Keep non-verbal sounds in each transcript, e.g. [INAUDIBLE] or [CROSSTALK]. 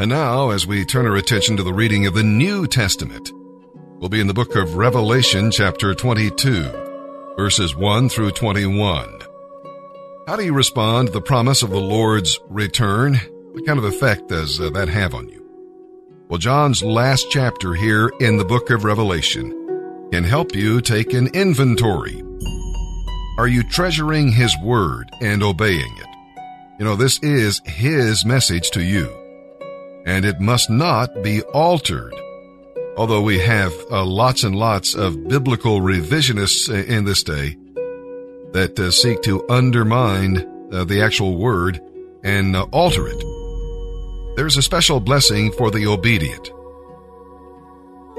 And now, as we turn our attention to the reading of the New Testament, we'll be in the book of Revelation, chapter 22, verses 1 through 21. How do you respond to the promise of the Lord's return? What kind of effect does uh, that have on you? Well, John's last chapter here in the book of Revelation can help you take an inventory. Are you treasuring His Word and obeying it? You know, this is His message to you, and it must not be altered. Although we have uh, lots and lots of biblical revisionists in this day that uh, seek to undermine uh, the actual Word and uh, alter it. There's a special blessing for the obedient.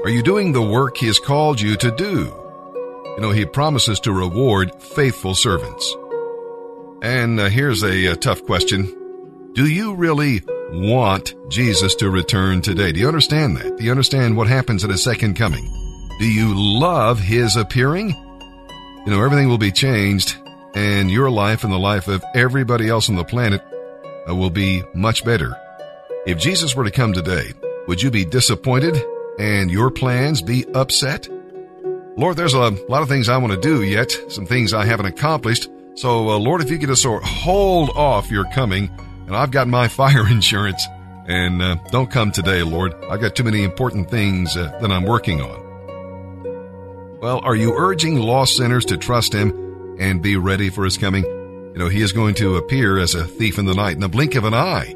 Are you doing the work He has called you to do? You know, He promises to reward faithful servants. And uh, here's a, a tough question. Do you really want Jesus to return today? Do you understand that? Do you understand what happens at His second coming? Do you love His appearing? You know, everything will be changed and your life and the life of everybody else on the planet uh, will be much better if Jesus were to come today, would you be disappointed and your plans be upset? Lord, there's a lot of things I want to do yet, some things I haven't accomplished. So, uh, Lord, if you could just sort of hold off your coming, and I've got my [LAUGHS] fire insurance, and uh, don't come today, Lord. I've got too many important things uh, that I'm working on. Well, are you urging lost sinners to trust Him and be ready for His coming? You know, He is going to appear as a thief in the night in the blink of an eye.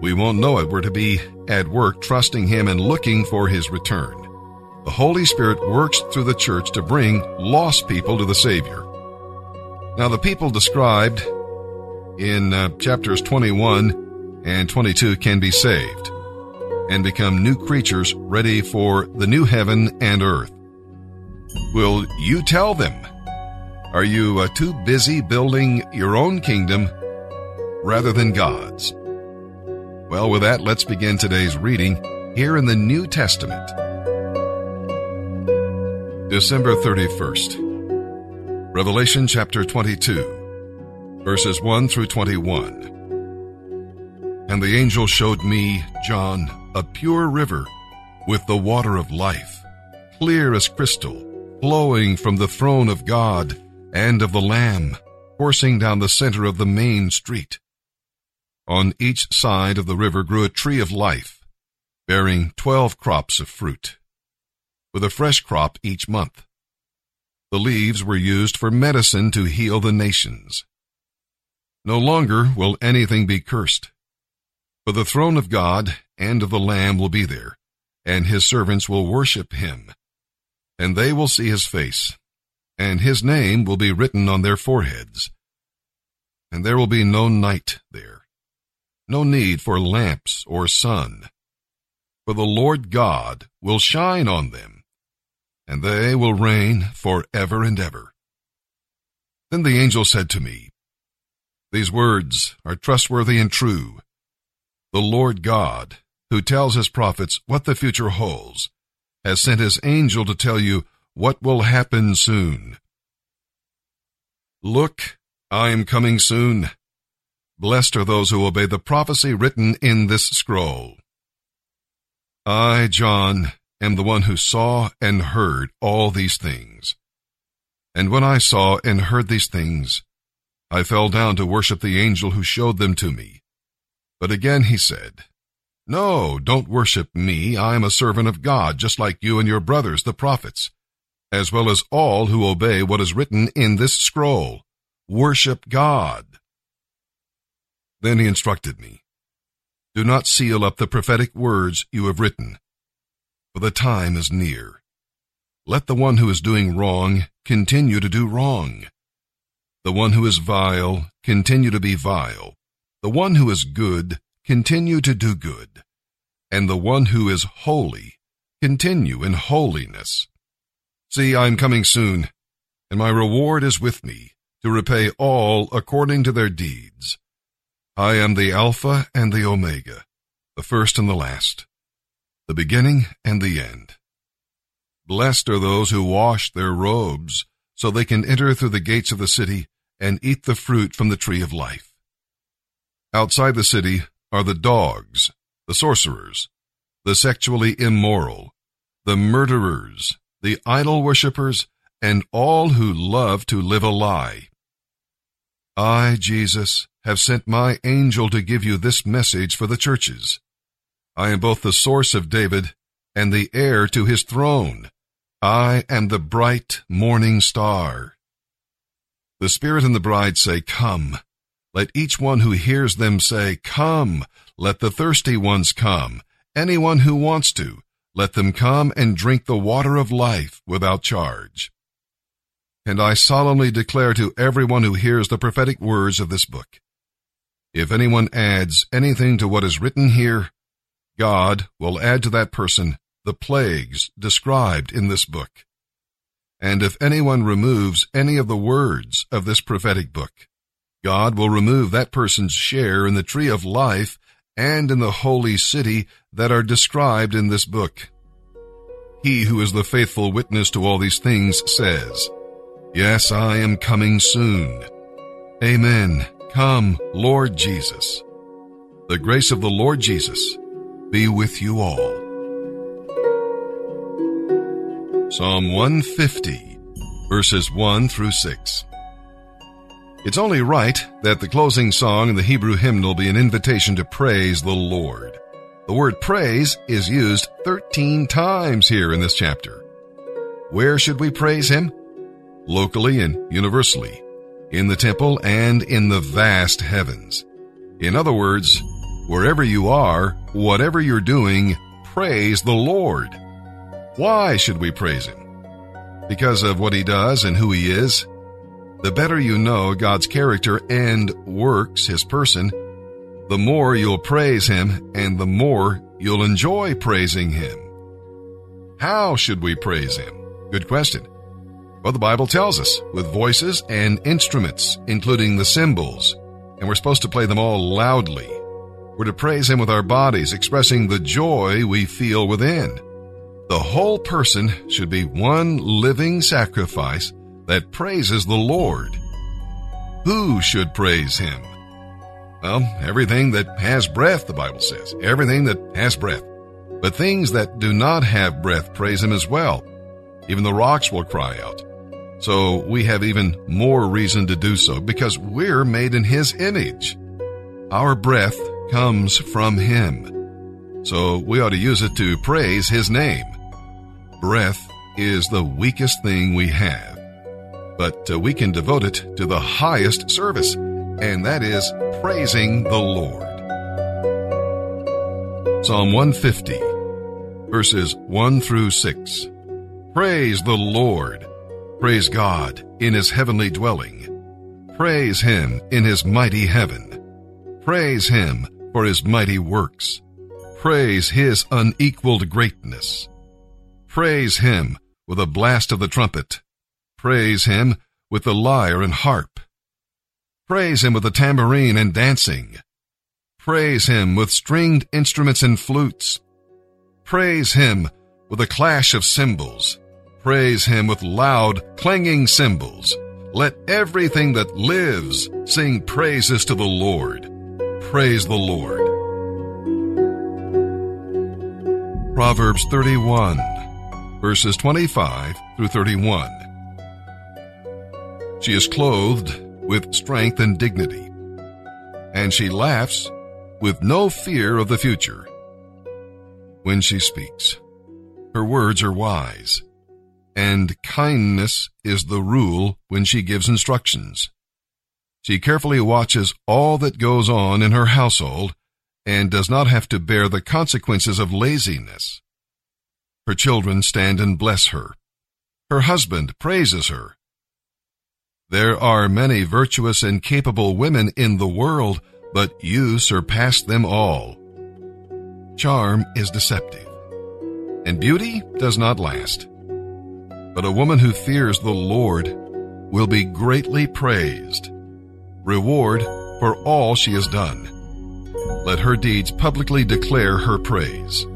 We won't know it. We're to be at work trusting Him and looking for His return. The Holy Spirit works through the church to bring lost people to the Savior. Now, the people described in uh, chapters 21 and 22 can be saved and become new creatures ready for the new heaven and earth. Will you tell them? Are you uh, too busy building your own kingdom rather than God's? Well, with that, let's begin today's reading here in the New Testament. December 31st. Revelation chapter 22, verses 1 through 21. And the angel showed me, John, a pure river with the water of life, clear as crystal, flowing from the throne of God and of the Lamb, coursing down the center of the main street. On each side of the river grew a tree of life, bearing twelve crops of fruit, with a fresh crop each month. The leaves were used for medicine to heal the nations. No longer will anything be cursed, for the throne of God and of the Lamb will be there, and his servants will worship him, and they will see his face, and his name will be written on their foreheads. And there will be no night there no need for lamps or sun. For the Lord God will shine on them, and they will reign for ever and ever. Then the angel said to me, These words are trustworthy and true. The Lord God, who tells his prophets what the future holds, has sent his angel to tell you what will happen soon. Look, I am coming soon. Blessed are those who obey the prophecy written in this scroll. I, John, am the one who saw and heard all these things. And when I saw and heard these things, I fell down to worship the angel who showed them to me. But again he said, No, don't worship me. I am a servant of God, just like you and your brothers, the prophets, as well as all who obey what is written in this scroll. Worship God. Then he instructed me, Do not seal up the prophetic words you have written, for the time is near. Let the one who is doing wrong continue to do wrong. The one who is vile continue to be vile. The one who is good continue to do good. And the one who is holy continue in holiness. See, I am coming soon, and my reward is with me to repay all according to their deeds. I am the Alpha and the Omega, the first and the last, the beginning and the end. Blessed are those who wash their robes, so they can enter through the gates of the city and eat the fruit from the tree of life. Outside the city are the dogs, the sorcerers, the sexually immoral, the murderers, the idol worshippers, and all who love to live a lie. I, Jesus, have sent my angel to give you this message for the churches. I am both the source of David and the heir to his throne. I am the bright morning star. The Spirit and the bride say, Come. Let each one who hears them say, Come. Let the thirsty ones come. Anyone who wants to, let them come and drink the water of life without charge. And I solemnly declare to everyone who hears the prophetic words of this book, if anyone adds anything to what is written here, God will add to that person the plagues described in this book. And if anyone removes any of the words of this prophetic book, God will remove that person's share in the tree of life and in the holy city that are described in this book. He who is the faithful witness to all these things says, Yes, I am coming soon. Amen. Come, Lord Jesus. The grace of the Lord Jesus be with you all. Psalm 150, verses 1 through 6. It's only right that the closing song in the Hebrew hymnal be an invitation to praise the Lord. The word praise is used 13 times here in this chapter. Where should we praise Him? Locally and universally, in the temple and in the vast heavens. In other words, wherever you are, whatever you're doing, praise the Lord. Why should we praise Him? Because of what He does and who He is, the better you know God's character and works, His person, the more you'll praise Him and the more you'll enjoy praising Him. How should we praise Him? Good question. Well, the Bible tells us with voices and instruments, including the cymbals, and we're supposed to play them all loudly. We're to praise Him with our bodies, expressing the joy we feel within. The whole person should be one living sacrifice that praises the Lord. Who should praise him? Well, everything that has breath, the Bible says. Everything that has breath. But things that do not have breath praise him as well. Even the rocks will cry out. So we have even more reason to do so because we're made in his image. Our breath comes from him. So we ought to use it to praise his name. Breath is the weakest thing we have but uh, we can devote it to the highest service, and that is praising the Lord. Psalm 150, verses 1 through 6. Praise the Lord. Praise God in his heavenly dwelling. Praise him in his mighty heaven. Praise him for his mighty works. Praise his unequaled greatness. Praise him with a blast of the trumpet Praise him with the lyre and harp. Praise him with the tambourine and dancing. Praise him with stringed instruments and flutes. Praise him with a clash of cymbals. Praise him with loud, clanging cymbals. Let everything that lives sing praises to the Lord. Praise the Lord. Proverbs 31, verses 25 through 31. She is clothed with strength and dignity, and she laughs with no fear of the future. When she speaks, her words are wise, and kindness is the rule when she gives instructions. She carefully watches all that goes on in her household and does not have to bear the consequences of laziness. Her children stand and bless her. Her husband praises her there are many virtuous and capable women in the world, but you surpass them all. Charm is deceptive, and beauty does not last. But a woman who fears the Lord will be greatly praised. Reward for all she has done. Let her deeds publicly declare her praise.